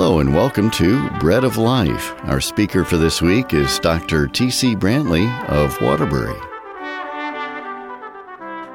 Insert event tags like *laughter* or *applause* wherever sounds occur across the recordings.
Hello and welcome to Bread of Life. Our speaker for this week is Dr. T.C. Brantley of Waterbury.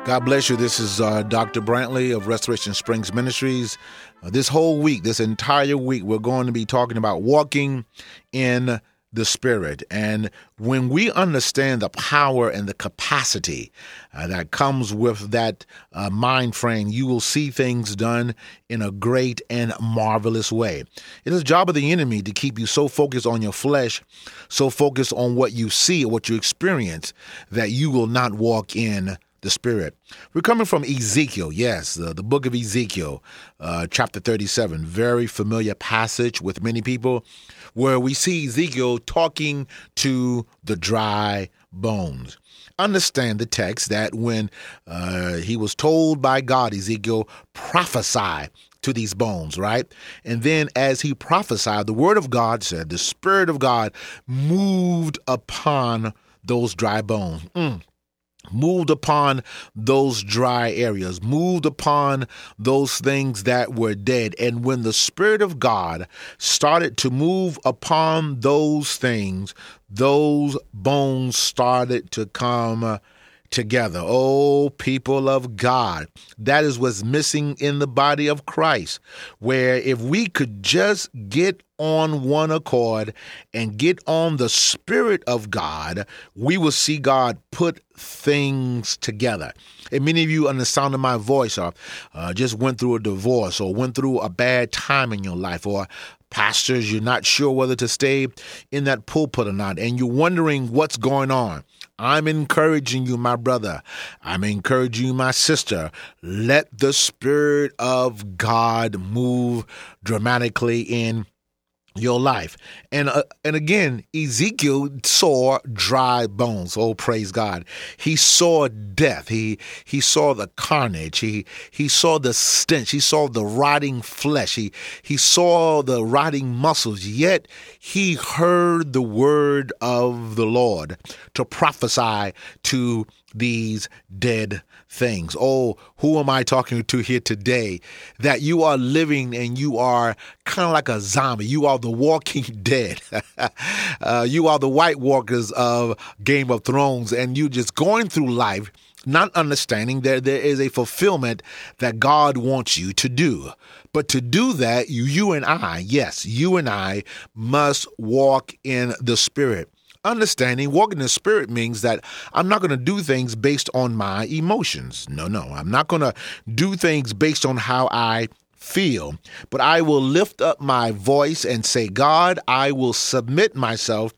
God bless you. This is uh, Dr. Brantley of Restoration Springs Ministries. Uh, this whole week, this entire week, we're going to be talking about walking in the Spirit. And when we understand the power and the capacity uh, that comes with that uh, mind frame, you will see things done in a great and marvelous way. It is the job of the enemy to keep you so focused on your flesh, so focused on what you see what you experience, that you will not walk in the Spirit. We're coming from Ezekiel, yes, the, book of Ezekiel, uh, chapter 37. Very familiar passage with many people, where we see Ezekiel talking to the dry bones. Understand the text that when uh, he was told by God, Ezekiel, prophesy to these bones, right? And then as he prophesied, the word of God said, the Spirit of God moved upon those dry bones. Mm moved upon those dry areas, moved upon those things that were dead. And when the Spirit of God started to move upon those things, those bones started to come together. Oh, people of God, that is what's missing in the body of Christ. Where if we could just get on one accord and get on the Spirit of God, we will see God put things together. And many of you, on the sound of my voice, are uh, just went through a divorce or went through a bad time in your life, or pastors, you're not sure whether to stay in that pulpit or not, and you're wondering what's going on. I'm encouraging you, my brother. I'm encouraging you, my sister. Let the Spirit of God move dramatically in your life. And uh, and again, Ezekiel saw dry bones. Oh, praise God! He saw death. He he saw the carnage. He he saw the stench. He saw the rotting flesh. He he saw the rotting muscles. Yet he heard the word of the Lord to prophesy to these dead things. Oh, who am I talking to here today? That you are living and you are kind of like a zombie. You are the walking *laughs* dead. *laughs* uh, you are the White Walkers of Game of Thrones, and you're just going through life not understanding that there is a fulfillment that God wants you to do. But to do that, you, you and I, yes, you and I must walk in the Spirit understanding walking in the spirit means that I'm not going to do things based on my emotions. No, no. I'm not going to do things based on how I feel, but I will lift up my voice and say, God, I will submit myself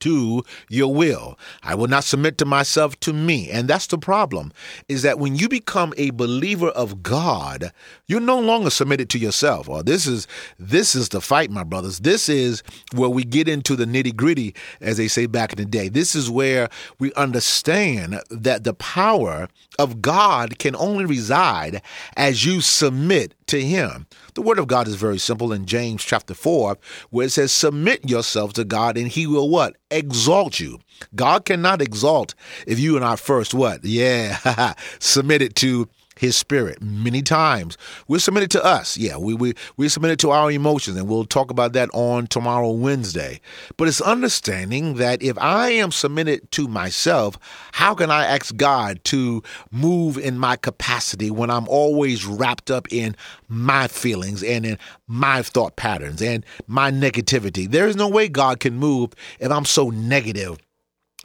to your will. I will not submit to myself to me. And that's the problem is that when you become a believer of God, you're no longer submitted to yourself. Or oh, this is this is the fight, my brothers. This is where we get into the nitty-gritty as they say back in the day. This is where we understand that the power of God can only reside as you submit to him. The word of God is very simple in James chapter 4, where it says, Submit yourselves to God, and he will what? Exalt you. God cannot exalt if you and I first what? Yeah, *laughs* submit it to his spirit many times. We're submitted to us. Yeah, we, we, we're submitted to our emotions, and we'll talk about that on tomorrow, Wednesday. But it's understanding that if I am submitted to myself, how can I ask God to move in my capacity when I'm always wrapped up in my feelings and in my thought patterns and my negativity? There is no way God can move if I'm so negative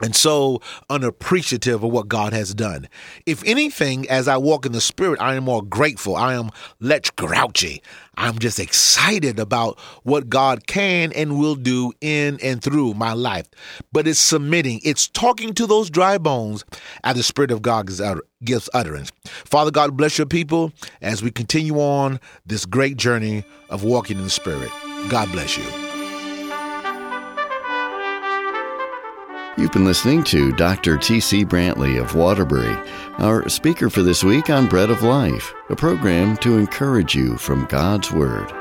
and so unappreciative of what God has done. If anything, as I walk in the Spirit, I am more grateful. I am less grouchy. I'm just excited about what God can and will do in and through my life. But it's submitting, it's talking to those dry bones as the Spirit of God gives utterance. Father God, bless your people as we continue on this great journey of walking in the Spirit. God bless you. You've been listening to Dr. T.C. Brantley of Waterbury, our speaker for this week on Bread of Life, a program to encourage you from God's Word.